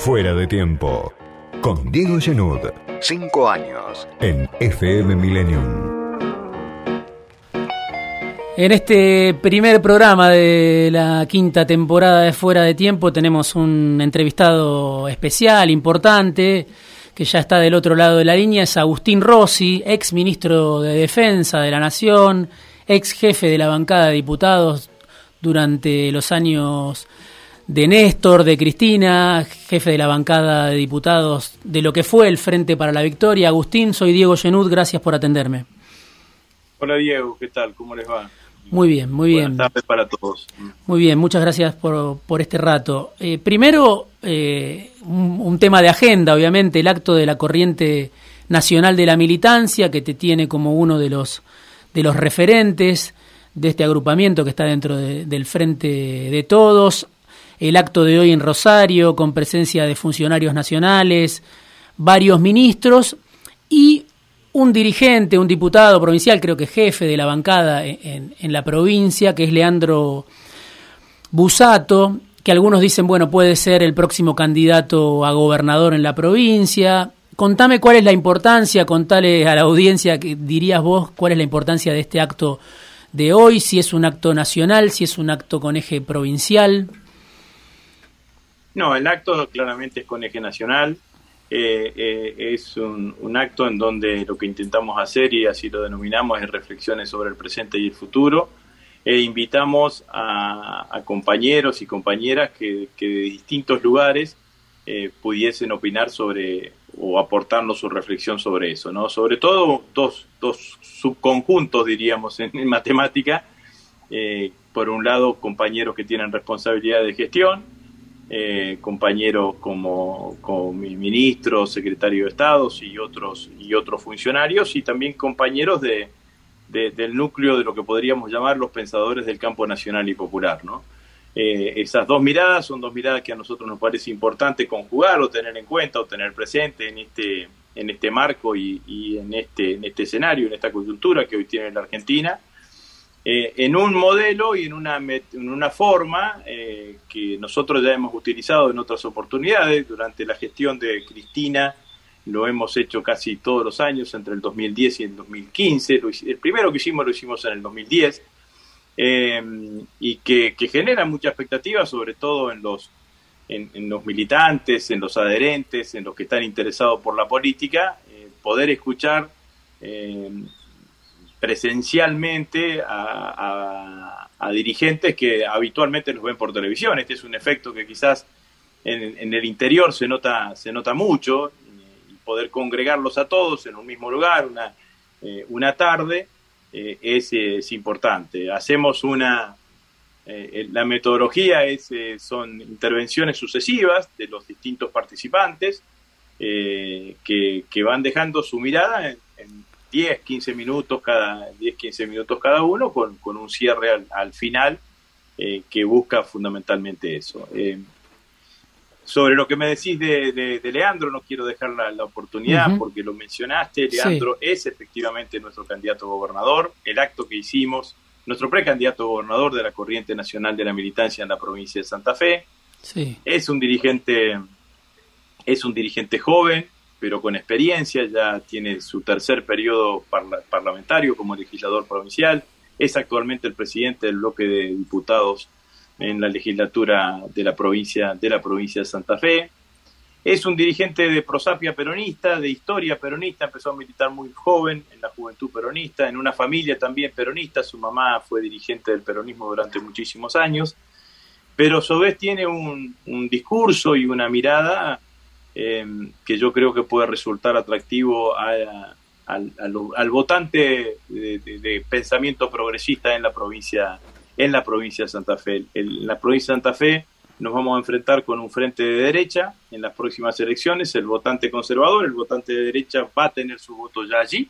Fuera de tiempo. Con Diego Genud. Cinco años. En FM Millennium. En este primer programa de la quinta temporada de Fuera de Tiempo tenemos un entrevistado especial, importante, que ya está del otro lado de la línea, es Agustín Rossi, ex ministro de Defensa de la Nación, ex jefe de la bancada de diputados durante los años de Néstor, de Cristina, jefe de la bancada de diputados de lo que fue el Frente para la Victoria. Agustín, soy Diego Genud, gracias por atenderme. Hola Diego, ¿qué tal? ¿Cómo les va? Muy bien, muy bien. Buenas tardes para todos. Muy bien, muchas gracias por, por este rato. Eh, primero, eh, un, tema de agenda, obviamente, el acto de la corriente nacional de la militancia, que te tiene como uno de los, de los referentes de este agrupamiento que está dentro del Frente de Todos. El acto de hoy en Rosario, con presencia de funcionarios nacionales, varios ministros y un dirigente, un diputado provincial, creo que jefe de la bancada en, la provincia, que es Leandro Busato, que algunos dicen, bueno, puede ser el próximo candidato a gobernador en la provincia. Contame cuál es la importancia, contale a la audiencia, que dirías vos, cuál es la importancia de este acto de hoy, si es un acto nacional, si es un acto con eje provincial. No, el acto claramente es con eje nacional. Eh, eh, es un, acto en donde lo que intentamos hacer, y así lo denominamos, es reflexiones sobre el presente y el futuro. E invitamos a, compañeros y compañeras que, de distintos lugares eh, pudiesen opinar sobre o aportarnos su reflexión sobre eso, ¿no? Sobre todo dos, dos subconjuntos, diríamos, en, en matemática. por un lado, compañeros que tienen responsabilidad de gestión, eh, compañeros como, como mi ministro, secretario de Estado y otros, y otros funcionarios, y también compañeros de, del núcleo de lo que podríamos llamar los pensadores del campo nacional y popular. ¿no? Eh, esas dos miradas son dos miradas que a nosotros nos parece importante conjugar o tener en cuenta o tener presente en este, en este marco y, y en, este, en este escenario, en esta coyuntura que hoy tiene la Argentina. Eh, en un modelo y en una, en una forma eh, que nosotros ya hemos utilizado en otras oportunidades. Durante la gestión de Cristina lo hemos hecho casi todos los años, entre el 2010 y el 2015. el primero que hicimos lo hicimos en el 2010 eh, y que, genera mucha expectativa, sobre todo en los, en, los militantes, en los adherentes, en los que están interesados por la política, poder escuchar presencialmente a, dirigentes que habitualmente los ven por televisión. Este es un efecto que quizás en, el interior se nota, se nota mucho, y poder congregarlos a todos en un mismo lugar, una, eh, una tarde, eh, es, importante. Hacemos una... Eh, la metodología es, son intervenciones sucesivas de los distintos participantes que, que, van dejando su mirada en, 10, 15 minutos cada 10, 15 minutos cada uno con, un cierre al, final eh, que busca fundamentalmente eso. Eh, sobre lo que me decís de, Leandro, no quiero dejar la, oportunidad porque lo mencionaste. Leandro es efectivamente nuestro candidato a gobernador. El acto que hicimos, nuestro precandidato a gobernador de la Corriente Nacional de la Militancia en la provincia de Santa Fe. Sí. Es un dirigente, es un dirigente joven, pero con experiencia, ya tiene su tercer periodo parlamentario como legislador provincial, es actualmente el presidente del bloque de diputados en la legislatura de la provincia de la provincia de Santa Fe. Es un dirigente de prosapia peronista, de historia peronista, empezó a militar muy joven en la juventud peronista, en una familia también peronista, su mamá fue dirigente del peronismo durante muchísimos años, pero a su vez tiene un, un discurso y una mirada eh, que yo creo que puede resultar atractivo al, votante de, pensamiento progresista en la provincia en la provincia de Santa Fe. En la provincia de Santa Fe nos vamos a enfrentar con un frente de derecha en las próximas elecciones. El votante conservador, el votante de derecha va a tener su voto ya allí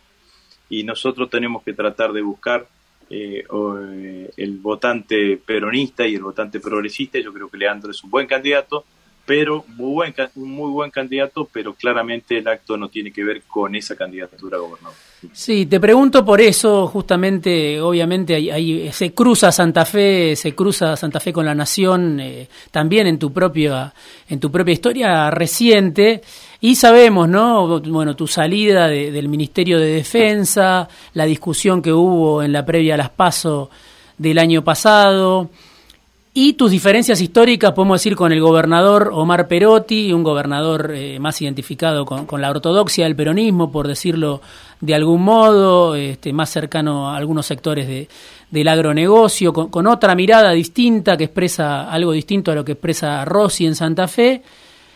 y nosotros tenemos que tratar de buscar eh, eh, el votante peronista y el votante progresista. Yo creo que Leandro es un buen candidato pero muy buen, un muy buen candidato, pero claramente el acto no tiene que ver con esa candidatura a gobernador. Sí, te pregunto por eso, justamente, obviamente ahí, se cruza Santa Fe, se cruza Santa Fe con la Nación, eh, también en tu propia, en tu propia historia reciente, y sabemos, ¿no? Bueno, tu salida del Ministerio de Defensa, la discusión que hubo en la previa a las PASO del año pasado. Y tus diferencias históricas, podemos decir, con el gobernador Omar Perotti, un gobernador eh, más identificado con, la ortodoxia del peronismo, por decirlo de algún modo, este, más cercano a algunos sectores de, del agronegocio, con, con, otra mirada distinta que expresa algo distinto a lo que expresa Rossi en Santa Fe.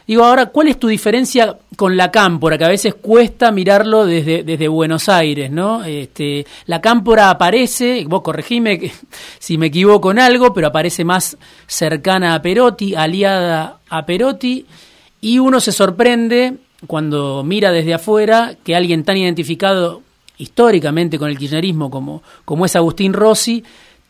Digo, ahora, ¿cuál es tu diferencia con la cámpora? Que a veces cuesta mirarlo desde, desde Buenos Aires, ¿no? Este, la cámpora aparece, vos corregime si me equivoco en algo, pero aparece más cercana a Perotti, aliada a Perotti, y uno se sorprende cuando mira desde afuera que alguien tan identificado históricamente con el kirchnerismo como, como es Agustín Rossi,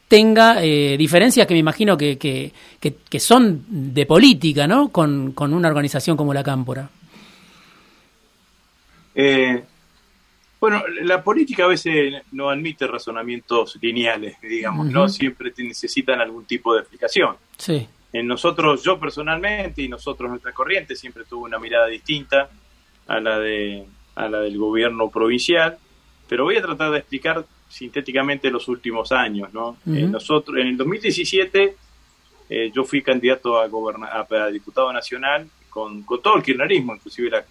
tenga eh, diferencias que me imagino que, que, que, son de política, ¿no? Con, con, una organización como la Cámpora. Eh, bueno, la política a veces no admite razonamientos lineales, digamos, ¿no? Siempre necesitan algún tipo de explicación. Sí. En nosotros, yo personalmente y nosotros, nuestra corriente, siempre tuvo una mirada distinta a la, de, a la del gobierno provincial, pero voy a tratar de explicar sintéticamente los últimos años. ¿no? Eh, nosotros, en el 2017 eh, yo fui candidato a, a, diputado nacional con, con, todo el kirchnerismo, inclusive la,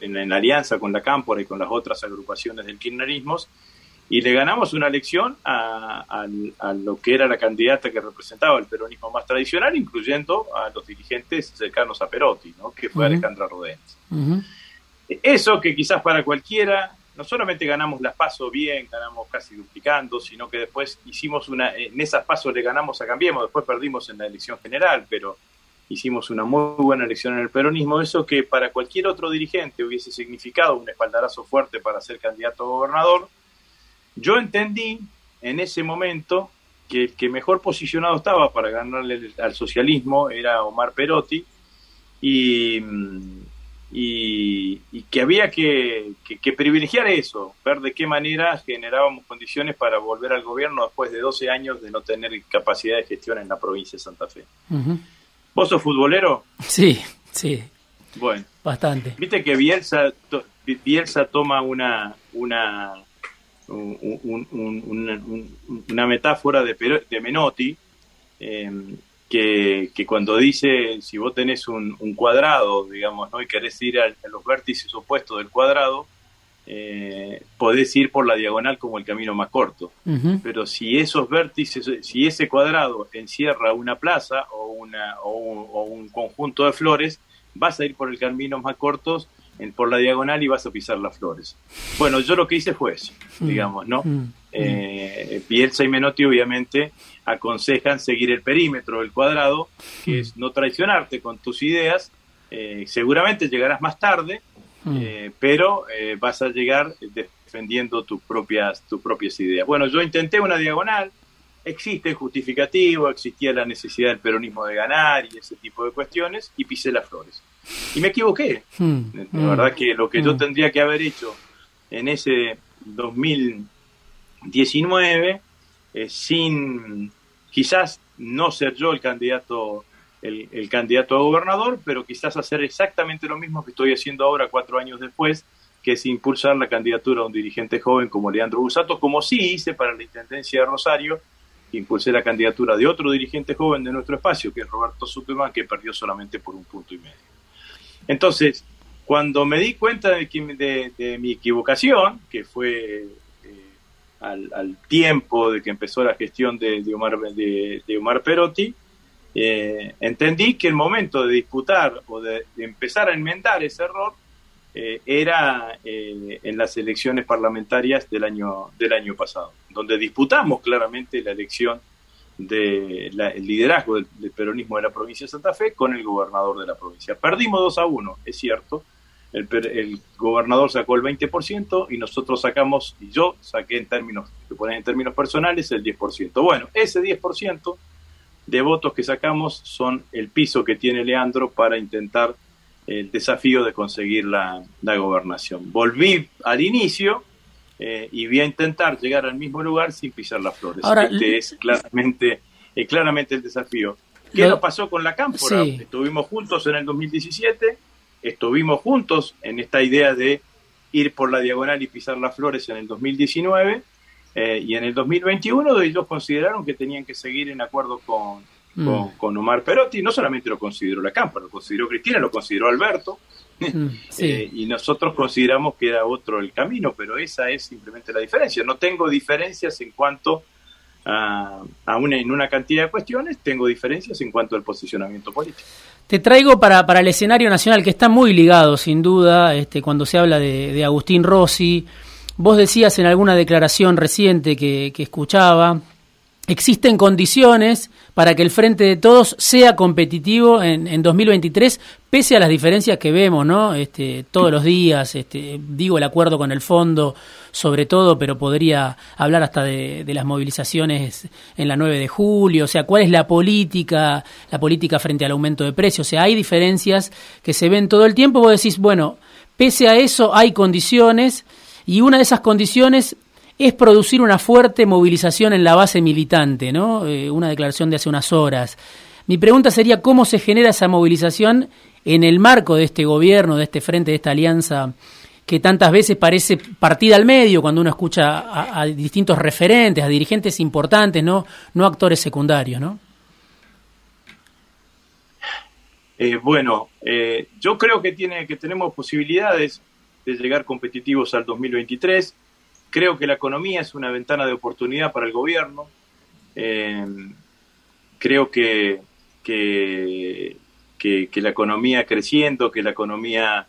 en, la alianza con la Cámpora y con las otras agrupaciones del kirchnerismo, y le ganamos una elección a, a, lo que era la candidata que representaba el peronismo más tradicional, incluyendo a los dirigentes cercanos a Perotti, ¿no? que fue Alejandra Rodríguez. Eso que quizás para cualquiera no solamente ganamos las pasos bien, ganamos casi duplicando, sino que después hicimos una, en esas pasos le ganamos a Cambiemos, después perdimos en la elección general, pero hicimos una muy buena elección en el peronismo, eso que para cualquier otro dirigente hubiese significado un espaldarazo fuerte para ser candidato a gobernador, yo entendí en ese momento que el que mejor posicionado estaba para ganarle al socialismo era Omar Perotti y mm, y, que había que, privilegiar eso, ver de qué manera generábamos condiciones para volver al gobierno después de 12 años de no tener capacidad de gestión en la provincia de Santa Fe. ¿Vos sos futbolero? Sí, sí. Bueno. Bastante. Viste que Bielsa, Bielsa toma una, una, una metáfora de, de Menotti, eh, que, cuando dice, si vos tenés un, cuadrado, digamos, ¿no? y querés ir a, los vértices opuestos del cuadrado, eh, podés ir por la diagonal como el camino más corto. Pero si esos vértices, si ese cuadrado encierra una plaza o, una, o, un, conjunto de flores, vas a ir por el camino más corto, en, por la diagonal y vas a pisar las flores. Bueno, yo lo que hice fue eso, mm. digamos, ¿no? Mm. Eh, Bielsa y Menotti obviamente aconsejan seguir el perímetro del cuadrado, que es no traicionarte con tus ideas. Eh, seguramente llegarás más tarde, mm. eh, pero eh, vas a llegar defendiendo tus propias, tus propias ideas. Bueno, yo intenté una diagonal, existe el justificativo, existía la necesidad del peronismo de ganar y ese tipo de cuestiones, y pisé las flores. Y me equivoqué. Mm. La verdad que lo que yo mm. tendría que haber hecho en ese 2019, sin quizás no ser yo el candidato el, candidato a gobernador, pero quizás hacer exactamente lo mismo que estoy haciendo ahora cuatro años después, que es impulsar la candidatura de un dirigente joven como Leandro Busato, como sí hice para la Intendencia de Rosario, impulsé la candidatura de otro dirigente joven de nuestro espacio, que es Roberto Superman, que perdió solamente por un punto y medio. Entonces, cuando me di cuenta de, de mi equivocación, que fue al, tiempo de que empezó la gestión de, Omar, de, Omar Perotti, eh, entendí que el momento de disputar o de, empezar a enmendar ese error eh, era eh, en las elecciones parlamentarias del año, del año pasado, donde disputamos claramente la elección del liderazgo del, del, peronismo de la provincia de Santa Fe con el gobernador de la provincia. Perdimos 2 a 1, es cierto, el, gobernador sacó el 20% y nosotros sacamos, y yo saqué en términos, que ponen en términos personales, el 10%. Bueno, ese 10% de votos que sacamos son el piso que tiene Leandro para intentar el desafío de conseguir la, gobernación. Volví al inicio eh, y voy a intentar llegar al mismo lugar sin pisar las flores. este es claramente, claramente el desafío. ¿Qué nos pasó con la cámpora? Estuvimos juntos en el 2017, estuvimos juntos en esta idea de ir por la diagonal y pisar las flores en el 2019 eh, y en el 2021 ellos consideraron que tenían que seguir en acuerdo con, mm. con, Omar Perotti. No solamente lo consideró la Cámpara, lo consideró Cristina, lo consideró Alberto. Mm, eh, y nosotros consideramos que era otro el camino, pero esa es simplemente la diferencia. No tengo diferencias en cuanto a, a una, en una cantidad de cuestiones, tengo diferencias en cuanto al posicionamiento político. Te traigo para, para el escenario nacional, que está muy ligado, sin duda, este, cuando se habla de, de Agustín Rossi, Vos decías en alguna declaración reciente que, escuchaba, existen condiciones para que el Frente de Todos sea competitivo en, en, 2023, pese a las diferencias que vemos, ¿no? Este, todos los días, este, digo el acuerdo con el fondo, sobre todo, pero podría hablar hasta de, las movilizaciones en la 9 de julio, o sea, cuál es la política, la política frente al aumento de precios, o sea, hay diferencias que se ven todo el tiempo, vos decís, bueno, pese a eso hay condiciones y una de esas condiciones es producir una fuerte movilización en la base militante, ¿no? Eh, una declaración de hace unas horas. Mi pregunta sería cómo se genera esa movilización en el marco de este gobierno, de este frente, de esta alianza que tantas veces parece partida al medio cuando uno escucha a, distintos referentes, a dirigentes importantes, no, no actores secundarios, ¿no? Eh, bueno, eh, yo creo que tiene que tenemos posibilidades de llegar competitivos al 2023. Creo que la economía es una ventana de oportunidad para el gobierno. Eh, creo que, que, que, la economía creciendo, que la economía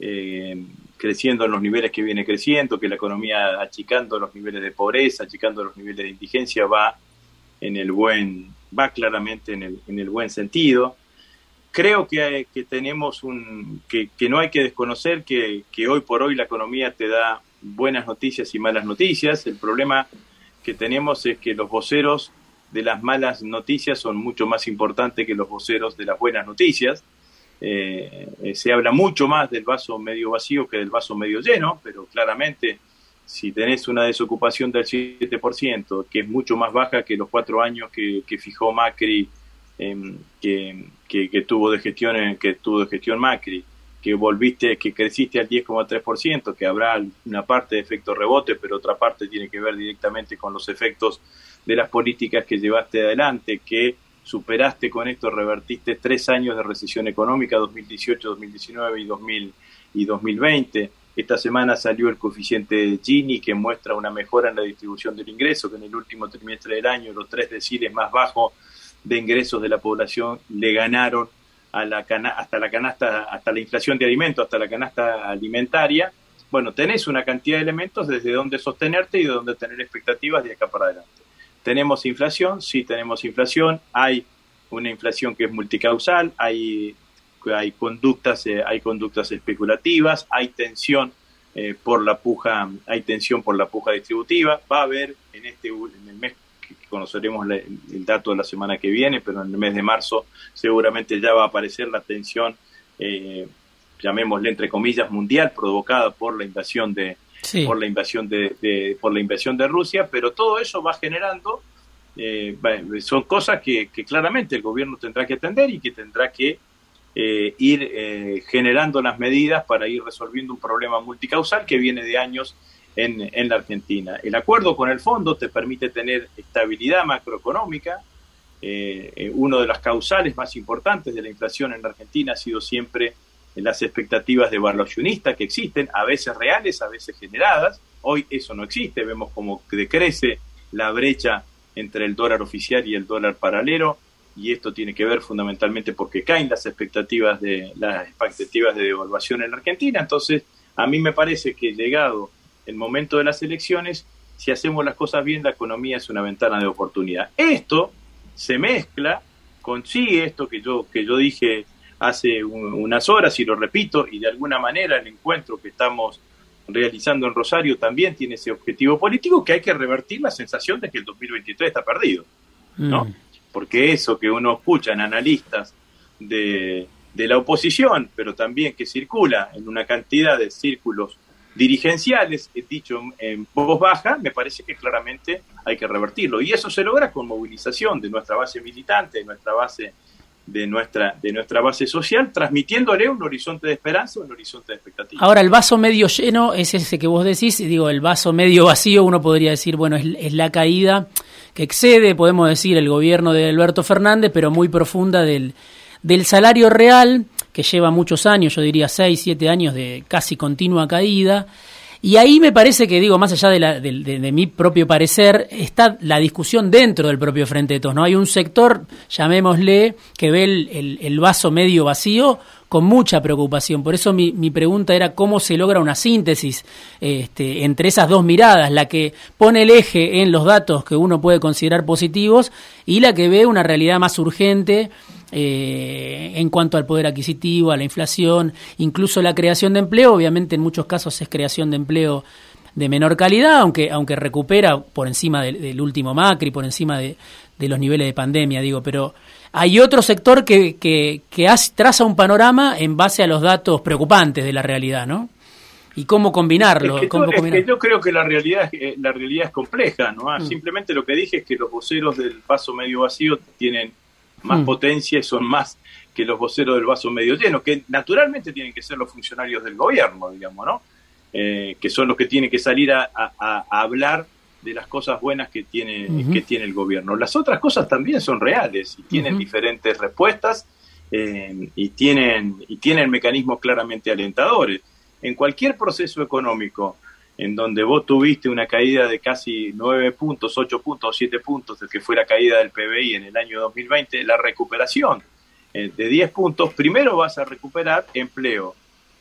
eh, creciendo en los niveles que viene creciendo, que la economía achicando los niveles de pobreza, achicando los niveles de indigencia, va en el buen, va claramente en el, en el buen sentido creo que, que tenemos un que, que, no hay que desconocer que, que, hoy por hoy la economía te da buenas noticias y malas noticias. El problema que tenemos es que los voceros de las malas noticias son mucho más importantes que los voceros de las buenas noticias. Eh, eh, se habla mucho más del vaso medio vacío que del vaso medio lleno, pero claramente si tenés una desocupación del 7%, que es mucho más baja que los cuatro años que, fijó Macri Em, que, que, tuvo de gestión que tuvo de gestión Macri, que volviste, que creciste al 10,3%, que habrá una parte de efecto rebote, pero otra parte tiene que ver directamente con los efectos de las políticas que llevaste adelante, que superaste con esto, revertiste tres años de recesión económica, 2018, 2019 y, 2000, y 2020. Esta semana salió el coeficiente Gini que muestra una mejora en la distribución del ingreso, que en el último trimestre del año los tres deciles más bajos de ingresos de la población le ganaron a la hasta la canasta, hasta la inflación de alimentos, hasta la canasta alimentaria. Bueno, tenés una cantidad de elementos desde donde sostenerte y de donde tener expectativas de acá para adelante. ¿Tenemos inflación? Sí, tenemos inflación. Hay una inflación que es multicausal, hay, hay, conductas, eh, hay conductas especulativas, hay tensión eh, por la puja, hay tensión por la puja distributiva. Va a haber en este en el mes conoceremos el dato de la semana que viene, pero en el mes de marzo seguramente ya va a aparecer la tensión, eh, llamémosle entre comillas, mundial provocada por la invasión de, por la invasión de, por la invasión de Rusia, pero todo eso va generando eh, son cosas que, claramente el gobierno tendrá que atender y que tendrá que eh, ir eh, generando las medidas para ir resolviendo un problema multicausal que viene de años en, en, la Argentina. El acuerdo con el fondo te permite tener estabilidad macroeconómica. Eh, eh, uno de las causales más importantes de la inflación en la Argentina ha sido siempre las expectativas de evaluacionista que existen, a veces reales, a veces generadas. Hoy eso no existe, vemos cómo decrece la brecha entre el dólar oficial y el dólar paralelo y esto tiene que ver fundamentalmente porque caen las expectativas de las expectativas de devaluación en Argentina. Entonces, a mí me parece que llegado el momento de las elecciones, si hacemos las cosas bien, la economía es una ventana de oportunidad. Esto se mezcla, consigue esto que yo, que yo dije hace unas horas y lo repito, y de alguna manera el encuentro que estamos realizando en Rosario también tiene ese objetivo político que hay que revertir la sensación de que el 2023 está perdido, ¿no? Mm. porque eso que uno escucha en analistas de, de la oposición, pero también que circula en una cantidad de círculos dirigenciales, dicho en voz baja, me parece que claramente hay que revertirlo. Y eso se logra con movilización de nuestra base militante, de nuestra base de nuestra, de nuestra base social, transmitiéndole un horizonte de esperanza, un horizonte de expectativa. Ahora, el vaso medio lleno es ese que vos decís, y digo, el vaso medio vacío, uno podría decir, bueno, es, es la caída que excede, podemos decir, el gobierno de Alberto Fernández, pero muy profunda del, del salario real, que lleva muchos años, yo diría seis, siete años de casi continua caída. Y ahí me parece que, digo, más allá de, la, de, mi propio parecer, está la discusión dentro del propio Frente de Todos. ¿no? Hay un sector, llamémosle, que ve el, el, vaso medio vacío con mucha preocupación. Por eso mi, mi, pregunta era cómo se logra una síntesis este, entre esas dos miradas, la que pone el eje en los datos que uno puede considerar positivos y la que ve una realidad más urgente eh, en cuanto al poder adquisitivo, a la inflación, incluso la creación de empleo. Obviamente en muchos casos es creación de empleo de menor calidad, aunque, aunque recupera por encima del, último Macri, por encima de, los niveles de pandemia, digo, pero hay otro sector que, que, traza un panorama en base a los datos preocupantes de la realidad, ¿no? y cómo combinarlo. yo creo que la realidad, la realidad es compleja, ¿no? Ah, mm. Simplemente lo que dije es que los voceros del paso medio vacío tienen más mm. potencia y son más que los voceros del vaso medio lleno, que naturalmente tienen que ser los funcionarios del gobierno, digamos, ¿no? Eh, que son los que tienen que salir a, hablar de las cosas buenas que tiene, que tiene el gobierno. Las otras cosas también son reales y tienen diferentes respuestas eh, y, tienen, y tienen mecanismos claramente alentadores. En cualquier proceso económico en donde vos tuviste una caída de casi 9 puntos, 8 puntos, 7 puntos, de que fue la caída del PBI en el año 2020, la recuperación eh, de 10 puntos, primero vas a recuperar empleo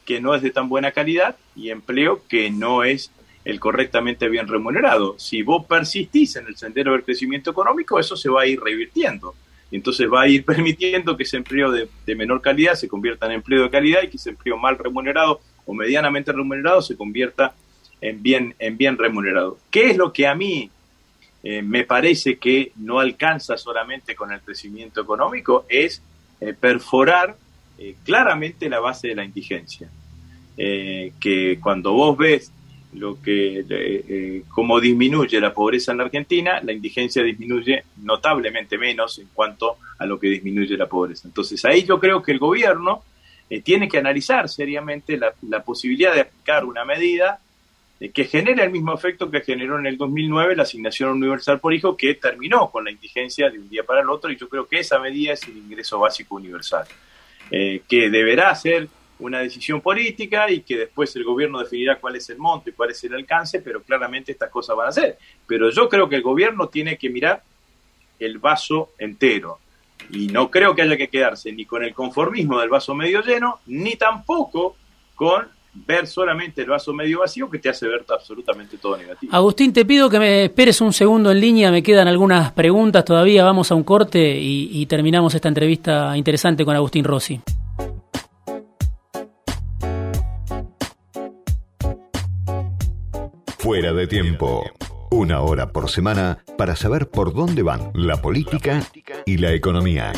que no es de tan buena calidad y empleo que no es el correctamente bien remunerado. Si vos persistís en el sendero del crecimiento económico, eso se va a ir revirtiendo. Entonces va a ir permitiendo que ese empleo de, de menor calidad se convierta en empleo de calidad y que ese empleo mal remunerado o medianamente remunerado se convierta en bien, en bien remunerado. ¿Qué es lo que a mí eh, me parece que no alcanza solamente con el crecimiento económico? Es eh, perforar eh, claramente la base de la indigencia. que cuando vos ves lo que cómo disminuye la pobreza en la Argentina, la indigencia disminuye notablemente menos en cuanto a lo que disminuye la pobreza. Entonces ahí yo creo que el gobierno tiene que analizar seriamente la, la posibilidad de aplicar una medida eh, que genera el mismo efecto que generó en el 2009 la asignación universal por hijo, que terminó con la indigencia de un día para el otro, y yo creo que esa medida es el ingreso básico universal, eh, que deberá ser una decisión política y que después el gobierno definirá cuál es el monto y cuál es el alcance, pero claramente estas cosas van a ser. Pero yo creo que el gobierno tiene que mirar el vaso entero. Y no creo que haya que quedarse ni con el conformismo del vaso medio lleno, ni tampoco con ver solamente el vaso medio vacío que te hace ver absolutamente todo negativo. Agustín, te pido que me esperes un segundo en línea, me quedan algunas preguntas todavía, vamos a un corte y, terminamos esta entrevista interesante con Agustín Rossi. Fuera de tiempo. Una hora por semana para saber por dónde van la política y la economía.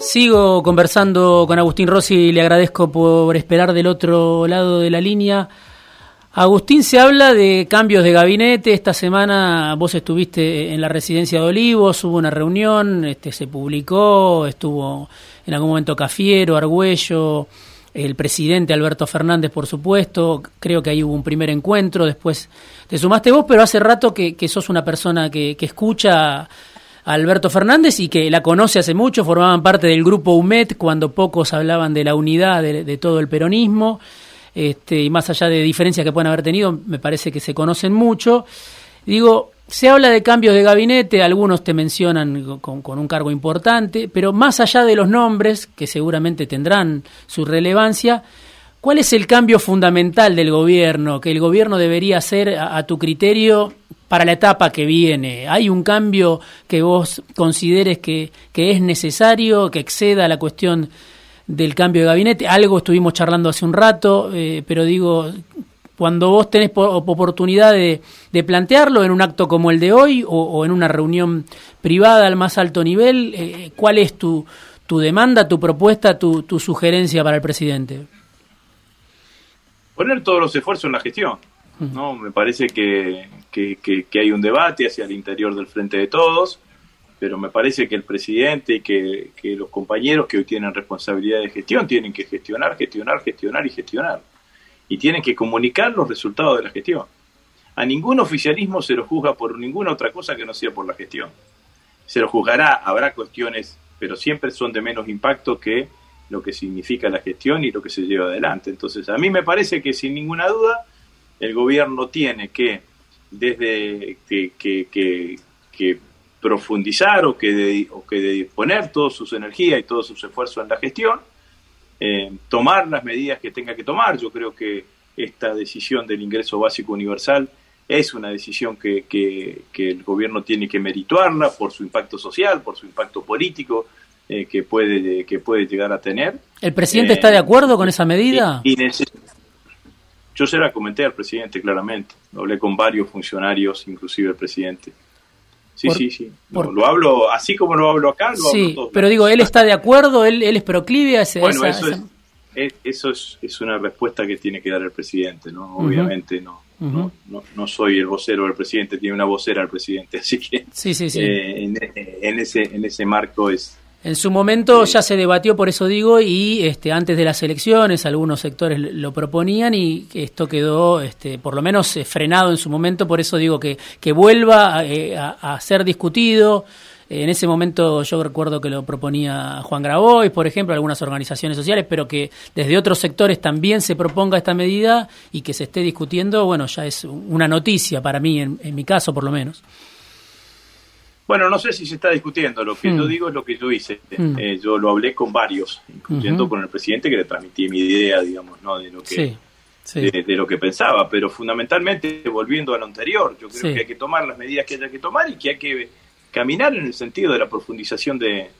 Sigo conversando con Agustín Rossi y le agradezco por esperar del otro lado de la línea. Agustín, se habla de cambios de gabinete. Esta semana vos estuviste en la residencia de Olivos, hubo una reunión, este, se publicó, estuvo en algún momento Cafiero, Argüello, el presidente Alberto Fernández, por supuesto. Creo que ahí hubo un primer encuentro, después te sumaste vos, pero hace rato que, sos una persona que, que escucha Alberto Fernández y que la conoce hace mucho, formaban parte del grupo UMET cuando pocos hablaban de la unidad de, todo el peronismo, este, y más allá de diferencias que pueden haber tenido, me parece que se conocen mucho. Digo, se habla de cambios de gabinete, algunos te mencionan con, un cargo importante, pero más allá de los nombres, que seguramente tendrán su relevancia, ¿cuál es el cambio fundamental del gobierno que el gobierno debería hacer a tu criterio para la etapa que viene? ¿Hay un cambio que vos consideres que, es necesario, que exceda la cuestión del cambio de gabinete? Algo estuvimos charlando hace un rato, eh, pero digo, cuando vos tenés oportunidad de, plantearlo en un acto como el de hoy o, en una reunión privada al más alto nivel, eh, ¿cuál es tu, tu demanda, tu propuesta, tu, tu sugerencia para el presidente? Poner todos los esfuerzos en la gestión. ¿no? Me parece que, que, hay un debate hacia el interior del frente de todos, pero me parece que el presidente y que, que los compañeros que hoy tienen responsabilidad de gestión tienen que gestionar, gestionar, gestionar y gestionar. Y tienen que comunicar los resultados de la gestión. A ningún oficialismo se lo juzga por ninguna otra cosa que no sea por la gestión. Se lo juzgará, habrá cuestiones, pero siempre son de menos impacto que lo que significa la gestión y lo que se lleva adelante. Entonces, a mí me parece que sin ninguna duda el gobierno tiene que, desde que, profundizar o que, de, o que disponer toda sus energías y todos sus esfuerzos en la gestión, eh, tomar las medidas que tenga que tomar. Yo creo que esta decisión del ingreso básico universal es una decisión que, que, el gobierno tiene que merituarla por su impacto social, por su impacto político eh, que, puede, que puede llegar a tener. ¿El presidente está de eh, acuerdo con esa medida? Yo se la comenté al presidente claramente, hablé con varios funcionarios, inclusive el presidente. Sí, sí, sí. Lo hablo así como lo hablo acá, lo sí, pero digo, ¿él está de acuerdo? ¿Él, él es proclive a ese, Bueno, eso, Es, eso es, es, una respuesta que tiene que dar el presidente, ¿no? Obviamente no, no, no, soy el vocero del presidente, tiene una vocera el presidente, así que sí, sí, sí. Eh, en, ese, en ese marco es, en su momento ya se debatió, por eso digo, y este, antes de las elecciones algunos sectores lo proponían y esto quedó, este, por lo menos, eh, frenado en su momento, por eso digo que, que vuelva eh, a, ser discutido. En ese momento yo recuerdo que lo proponía Juan Grabois, por ejemplo, algunas organizaciones sociales, pero que desde otros sectores también se proponga esta medida y que se esté discutiendo, bueno, ya es una noticia para mí, en mi caso por lo menos. Bueno, no sé si se está discutiendo, lo que yo hmm. digo es lo que yo hice. Hmm. Eh, yo lo hablé con varios, incluyendo con el presidente que le transmití mi idea, digamos, ¿no? De lo que, De, lo que pensaba, pero fundamentalmente, volviendo a lo anterior, yo creo que hay que tomar las medidas que haya que tomar y que hay que caminar en el sentido de la profundización de,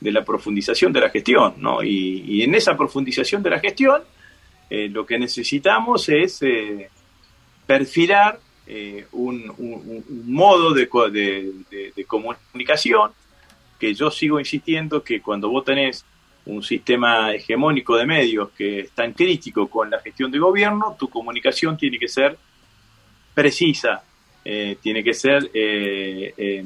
la profundización de la gestión, ¿no? Y, en esa profundización de la gestión, eh, lo que necesitamos es eh, perfilar eh, un, modo de, de, comunicación que yo sigo insistiendo que cuando vos tenés un sistema hegemónico de medios que es tan crítico con la gestión de gobierno, tu comunicación tiene que ser precisa, eh, tiene que ser eh,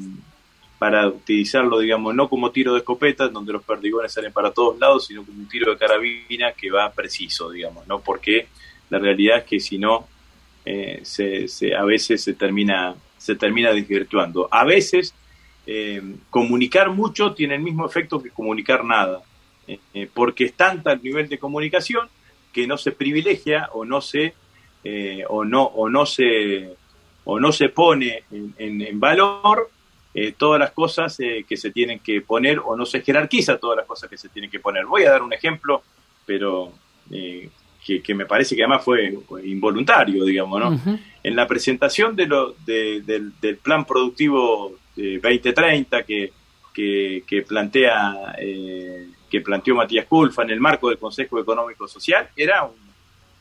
para utilizarlo, digamos, no como tiro de escopeta, donde los perdigones salen para todos lados, sino como un tiro de carabina que va preciso, digamos, ¿no? Porque la realidad es que si no, eh, se, a veces se termina, se termina desvirtuando. A veces eh, comunicar mucho tiene el mismo efecto que comunicar nada, eh, porque es tanta el nivel de comunicación que no se privilegia o no se o no o no se o no se pone en, valor todas las cosas que se tienen que poner o no se jerarquiza todas las cosas que se tienen que poner. Voy a dar un ejemplo, pero que, me parece que además fue involuntario, digamos, ¿no? En la presentación de lo, del, plan productivo 2030 que, que, plantea eh, que planteó Matías Culfa en el marco del Consejo Económico Social era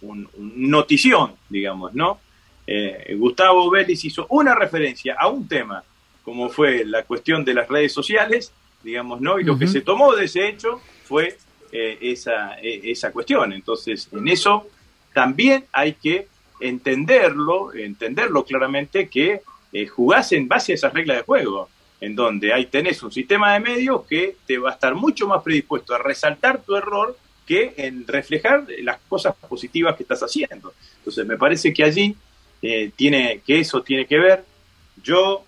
un, notición, digamos, ¿no? Eh, Gustavo Vélez hizo una referencia a un tema, como fue la cuestión de las redes sociales, digamos, ¿no? Y lo que se tomó de ese hecho fue eh, esa, eh, esa cuestión. Entonces, en eso también hay que entenderlo, entenderlo claramente que eh, jugás en base a esas reglas de juego, en donde ahí tenés un sistema de medios que te va a estar mucho más predispuesto a resaltar tu error que en reflejar las cosas positivas que estás haciendo. Entonces, me parece que allí tiene que eso tiene que ver. Yo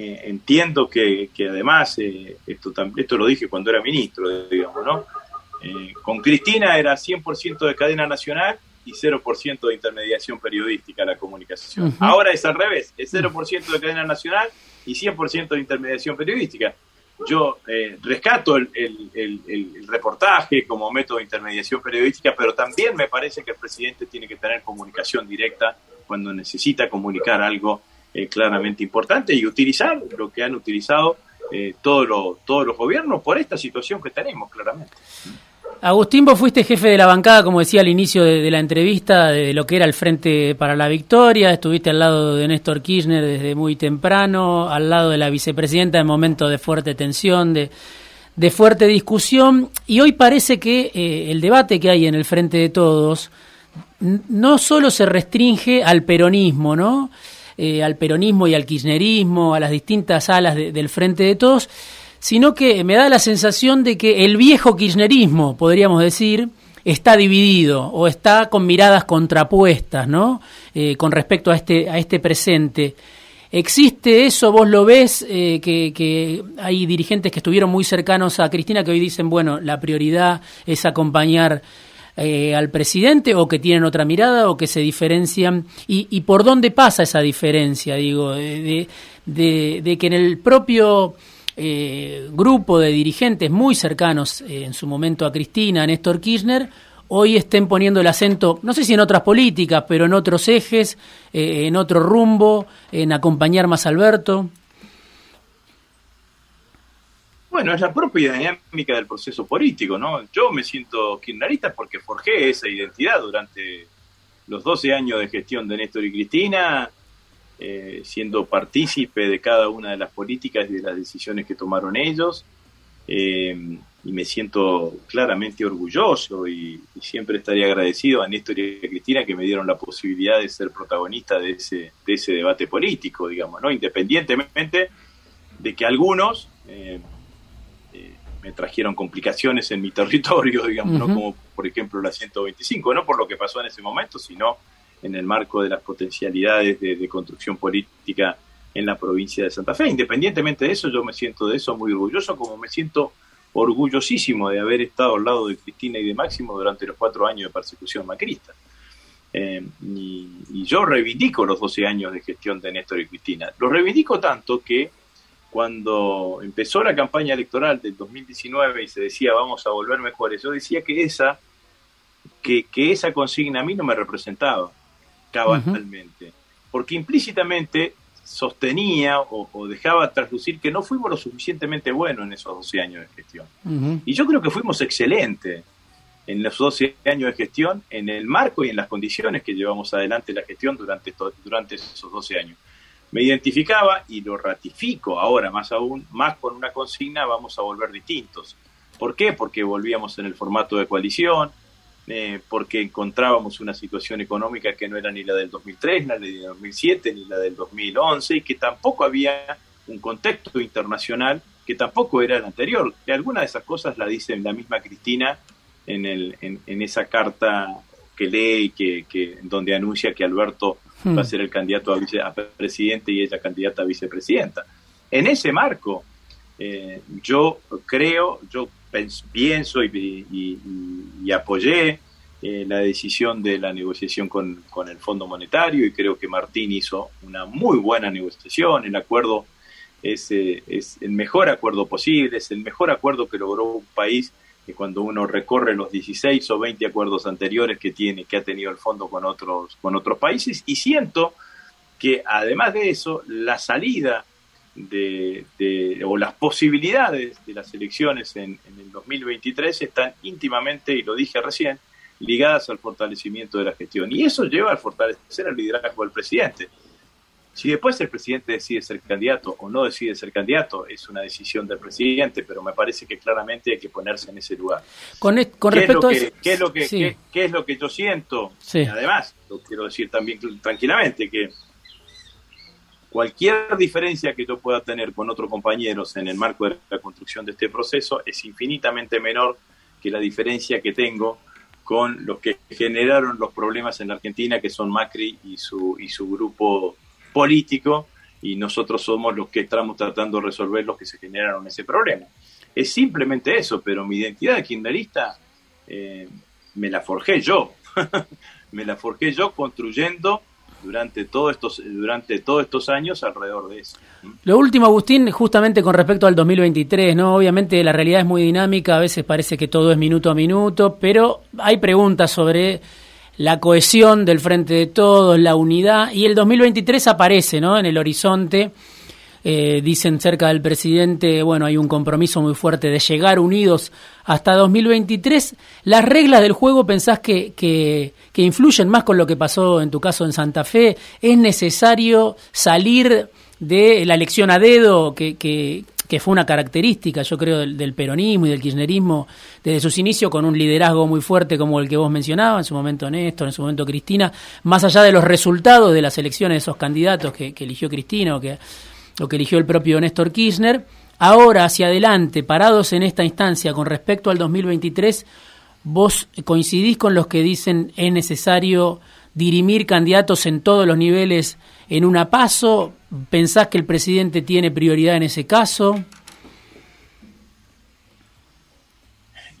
eh, entiendo que, además, eh, esto, esto lo dije cuando era ministro, digamos, ¿no? Eh, con Cristina era 100% de cadena nacional y 0% de intermediación periodística la comunicación. Ahora es al revés, es 0% de cadena nacional y 100% de intermediación periodística. Yo rescato el, el, reportaje como método de intermediación periodística, pero también me parece que el presidente tiene que tener comunicación directa cuando necesita comunicar algo eh, claramente importante y utilizar lo que han utilizado eh, todos los gobiernos por esta situación que tenemos, claramente. Agustín, vos fuiste jefe de la bancada, como decía al inicio de, la entrevista, de lo que era el Frente para la Victoria. Estuviste al lado de Néstor Kirchner desde muy temprano, al lado de la vicepresidenta en momentos de fuerte tensión, de, fuerte discusión. Y hoy parece que eh, el debate que hay en el Frente de Todos no solo se restringe al peronismo, ¿no? Eh, al peronismo y al kirchnerismo, a las distintas alas del Frente de Todos, sino que me da la sensación de que el viejo kirchnerismo, podríamos decir, está dividido o está con miradas contrapuestas, ¿no? Eh, con respecto a este, a este presente. ¿Existe eso? ¿Vos lo ves? Eh, que, que, hay dirigentes que estuvieron muy cercanos a Cristina que hoy dicen, bueno, la prioridad es acompañar eh, al presidente o que tienen otra mirada o que se diferencian. ¿Y, y por dónde pasa esa diferencia? Digo, de, de, de que en el propio eh, grupo de dirigentes muy cercanos eh, en su momento a Cristina, Néstor Kirchner, hoy estén poniendo el acento, no sé si en otras políticas, pero en otros ejes, eh, en otro rumbo, en acompañar más a Alberto? Bueno, es la propia dinámica del proceso político, ¿no? Yo me siento kirchnerista porque forjé esa identidad durante los 12 años de gestión de Néstor y Cristina, eh, siendo partícipe de cada una de las políticas y de las decisiones que tomaron ellos. Eh, y me siento claramente orgulloso y, siempre estaría agradecido a Néstor y a Cristina que me dieron la posibilidad de ser protagonista de ese, de ese debate político, digamos, ¿no? Independientemente de que algunos eh, me trajeron complicaciones en mi territorio, digamos, ¿no? Como por ejemplo la 125, no por lo que pasó en ese momento, sino en el marco de las potencialidades de, construcción política en la provincia de Santa Fe. Independientemente de eso, yo me siento de eso muy orgulloso, como me siento orgullosísimo de haber estado al lado de Cristina y de Máximo durante los cuatro años de persecución macrista. Eh, y, y, yo reivindico los 12 años de gestión de Néstor y Cristina. Los reivindico tanto que cuando empezó la campaña electoral del 2019 y se decía vamos a volver mejores, yo decía que esa, que, que esa consigna a mí no me representaba cabalmente, porque implícitamente sostenía o, dejaba traslucir que no fuimos lo suficientemente buenos en esos 12 años de gestión. Y yo creo que fuimos excelentes en los 12 años de gestión, en el marco y en las condiciones que llevamos adelante la gestión durante, durante esos 12 años. Me identificaba y lo ratifico ahora más aún, más con una consigna, vamos a volver distintos. ¿Por qué? Porque volvíamos en el formato de coalición, eh, porque encontrábamos una situación económica que no era ni la del 2003, ni la del 2007, ni la del 2011, y que tampoco había un contexto internacional que tampoco era el anterior. Y algunas de esas cosas la dice la misma Cristina en, el, en, esa carta que lee y que, donde anuncia que Alberto hmm. va a ser el candidato a, vice, presidente y ella candidata a vicepresidenta. En ese marco, eh, yo creo, yo pienso y, apoyé eh, la decisión de la negociación con, el Fondo Monetario y creo que Martín hizo una muy buena negociación. El acuerdo es, eh, el mejor acuerdo posible, es el mejor acuerdo que logró un país cuando uno recorre los 16 o 20 acuerdos anteriores que tiene, que ha tenido el fondo con otros, con otros países, y siento que además de eso, la salida de, o las posibilidades de las elecciones en, el 2023 están íntimamente, y lo dije recién, ligadas al fortalecimiento de la gestión. Y eso lleva a fortalecer el liderazgo del presidente. Si después el presidente decide ser candidato o no decide ser candidato, es una decisión del presidente, pero me parece que claramente hay que ponerse en ese lugar. Con, respecto es ¿qué es lo que, qué, es lo que yo siento? además, lo quiero decir también tranquilamente, que Cualquier diferencia que yo pueda tener con otros compañeros en el marco de la construcción de este proceso es infinitamente menor que la diferencia que tengo con los que generaron los problemas en la Argentina, que son Macri y su, y su grupo político, y nosotros somos los que estamos tratando de resolver los que se generaron ese problema. Es simplemente eso, pero mi identidad de kirchnerista eh, me la forjé yo, me la forjé yo construyendo durante todos estos durante todos estos años alrededor de eso. Lo último, Agustín, justamente con respecto al 2023, ¿no? Obviamente la realidad es muy dinámica, a veces parece que todo es minuto a minuto, pero hay preguntas sobre la cohesión del frente de todos, la unidad, y el 2023 aparece, ¿no? En el horizonte. Eh, dicen cerca del presidente, bueno, hay un compromiso muy fuerte de llegar unidos hasta 2023. ¿Las reglas del juego pensás que, que, que influyen más con lo que pasó en tu caso en Santa Fe? ¿Es necesario salir de la elección a dedo que, que, que fue una característica, yo creo, del, peronismo y del kirchnerismo desde sus inicios, con un liderazgo muy fuerte como el que vos mencionabas, en su momento Néstor, en su momento Cristina, más allá de los resultados de las elecciones de esos candidatos que, eligió Cristina o que, que eligió el propio Néstor Kirchner, ahora hacia adelante, parados en esta instancia con respecto al 2023, vos coincidís con los que dicen es necesario dirimir candidatos en todos los niveles en una paso? ¿Pensás que el presidente tiene prioridad en ese caso?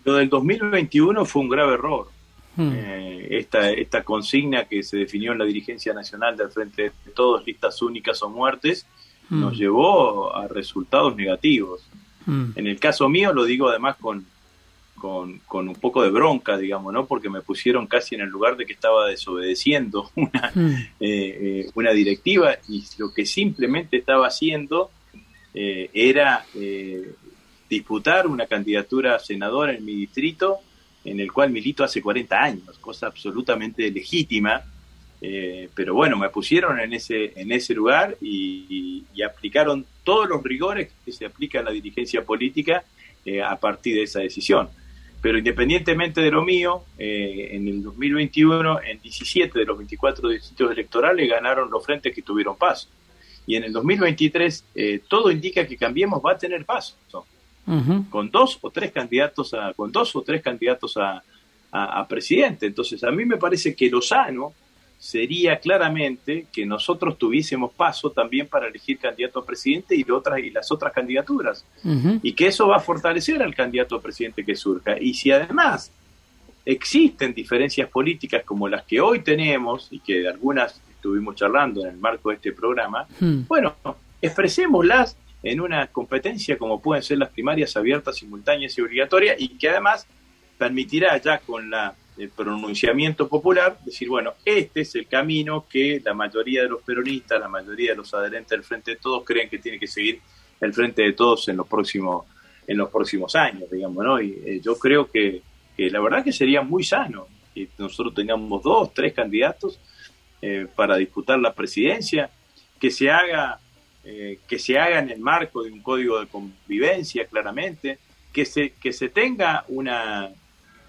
Lo del 2021 fue un grave error. Hmm. Eh, esta, esta consigna que se definió en la dirigencia nacional del Frente de Todos, listas únicas o muertes, nos llevó a resultados negativos. Hmm. En el caso mío, lo digo además con, con, con, un poco de bronca, digamos, ¿no? Porque me pusieron casi en el lugar de que estaba desobedeciendo una, hmm. eh, eh, una directiva y lo que simplemente estaba haciendo eh, era disputar una candidatura a senador en mi distrito, en el cual milito hace 40 años, cosa absolutamente legítima. Pero bueno, me pusieron en ese, en ese lugar y, y, aplicaron todos los rigores que se aplica a la dirigencia política a partir de esa decisión. Pero independientemente de lo mío, eh, en el 2021, en 17 de los 24 distritos electorales ganaron los frentes que tuvieron paso. Y en el 2023, eh, todo indica que Cambiemos va a tener paso. Con dos o tres candidatos a, con dos o tres candidatos a, a, a presidente. Entonces, a mí me parece que lo sano sería claramente que nosotros tuviésemos paso también para elegir candidato a presidente y, otras, y las otras candidaturas. Y que eso va a fortalecer al candidato a presidente que surja. Y si además existen diferencias políticas como las que hoy tenemos y que de algunas estuvimos charlando en el marco de este programa, bueno, expresémoslas en una competencia como pueden ser las primarias abiertas, simultáneas y obligatorias y que además permitirá ya con la el pronunciamiento popular, decir, bueno, este es el camino que la mayoría de los peronistas, la mayoría de los adherentes del Frente de Todos creen que tiene que seguir el Frente de Todos en los próximos, en los próximos años, digamos, ¿no? Y eh, yo creo que, la verdad que sería muy sano que nosotros tengamos dos, tres candidatos eh, para disputar la presidencia, que se haga eh, que se haga en el marco de un código de convivencia, claramente, que se, que se tenga una,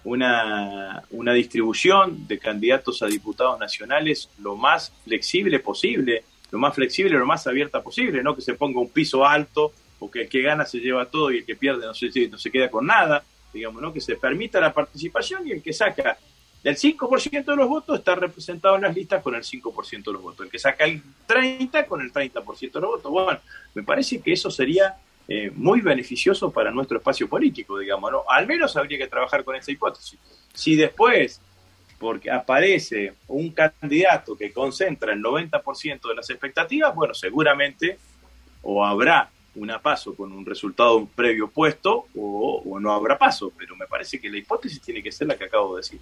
una, una distribución de candidatos a diputados nacionales lo más flexible posible, lo más flexible, lo más abierta posible, no que se ponga un piso alto o que el que gana se lleva todo y el que pierde no se, no se queda con nada, digamos, ¿no? que se permita la participación y el que saca el 5% de los votos está representado en las listas con el 5% de los votos, el que saca el 30% con el 30% de los votos. Bueno, me parece que eso sería eh, muy beneficioso para nuestro espacio político, digamos, ¿no? Al menos habría que trabajar con esa hipótesis. Si después, porque aparece un candidato que concentra el 90% de las expectativas, bueno, seguramente o habrá una paso con un resultado previo puesto o, o no habrá paso, pero me parece que la hipótesis tiene que ser la que acabo de decir.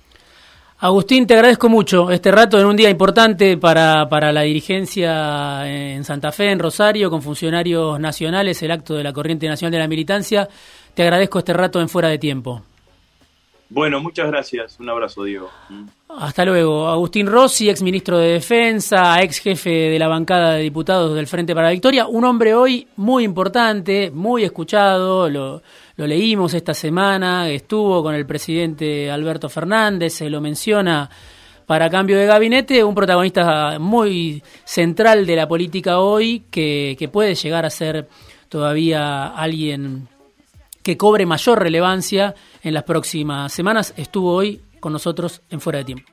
Agustín, te agradezco mucho este rato en un día importante para, para la dirigencia en Santa Fe, en Rosario, con funcionarios nacionales, el acto de la Corriente Nacional de la Militancia. Te agradezco este rato en fuera de tiempo. Bueno, muchas gracias. Un abrazo, Diego. Hasta luego. Agustín Rossi, ex ministro de Defensa, ex jefe de la bancada de diputados del Frente para la Victoria. Un hombre hoy muy importante, muy escuchado. Lo, lo leímos esta semana, estuvo con el presidente Alberto Fernández, se lo menciona para cambio de gabinete, un protagonista muy central de la política hoy, que, puede llegar a ser todavía alguien que cobre mayor relevancia en las próximas semanas. Estuvo hoy con nosotros en Fuera de Tiempo.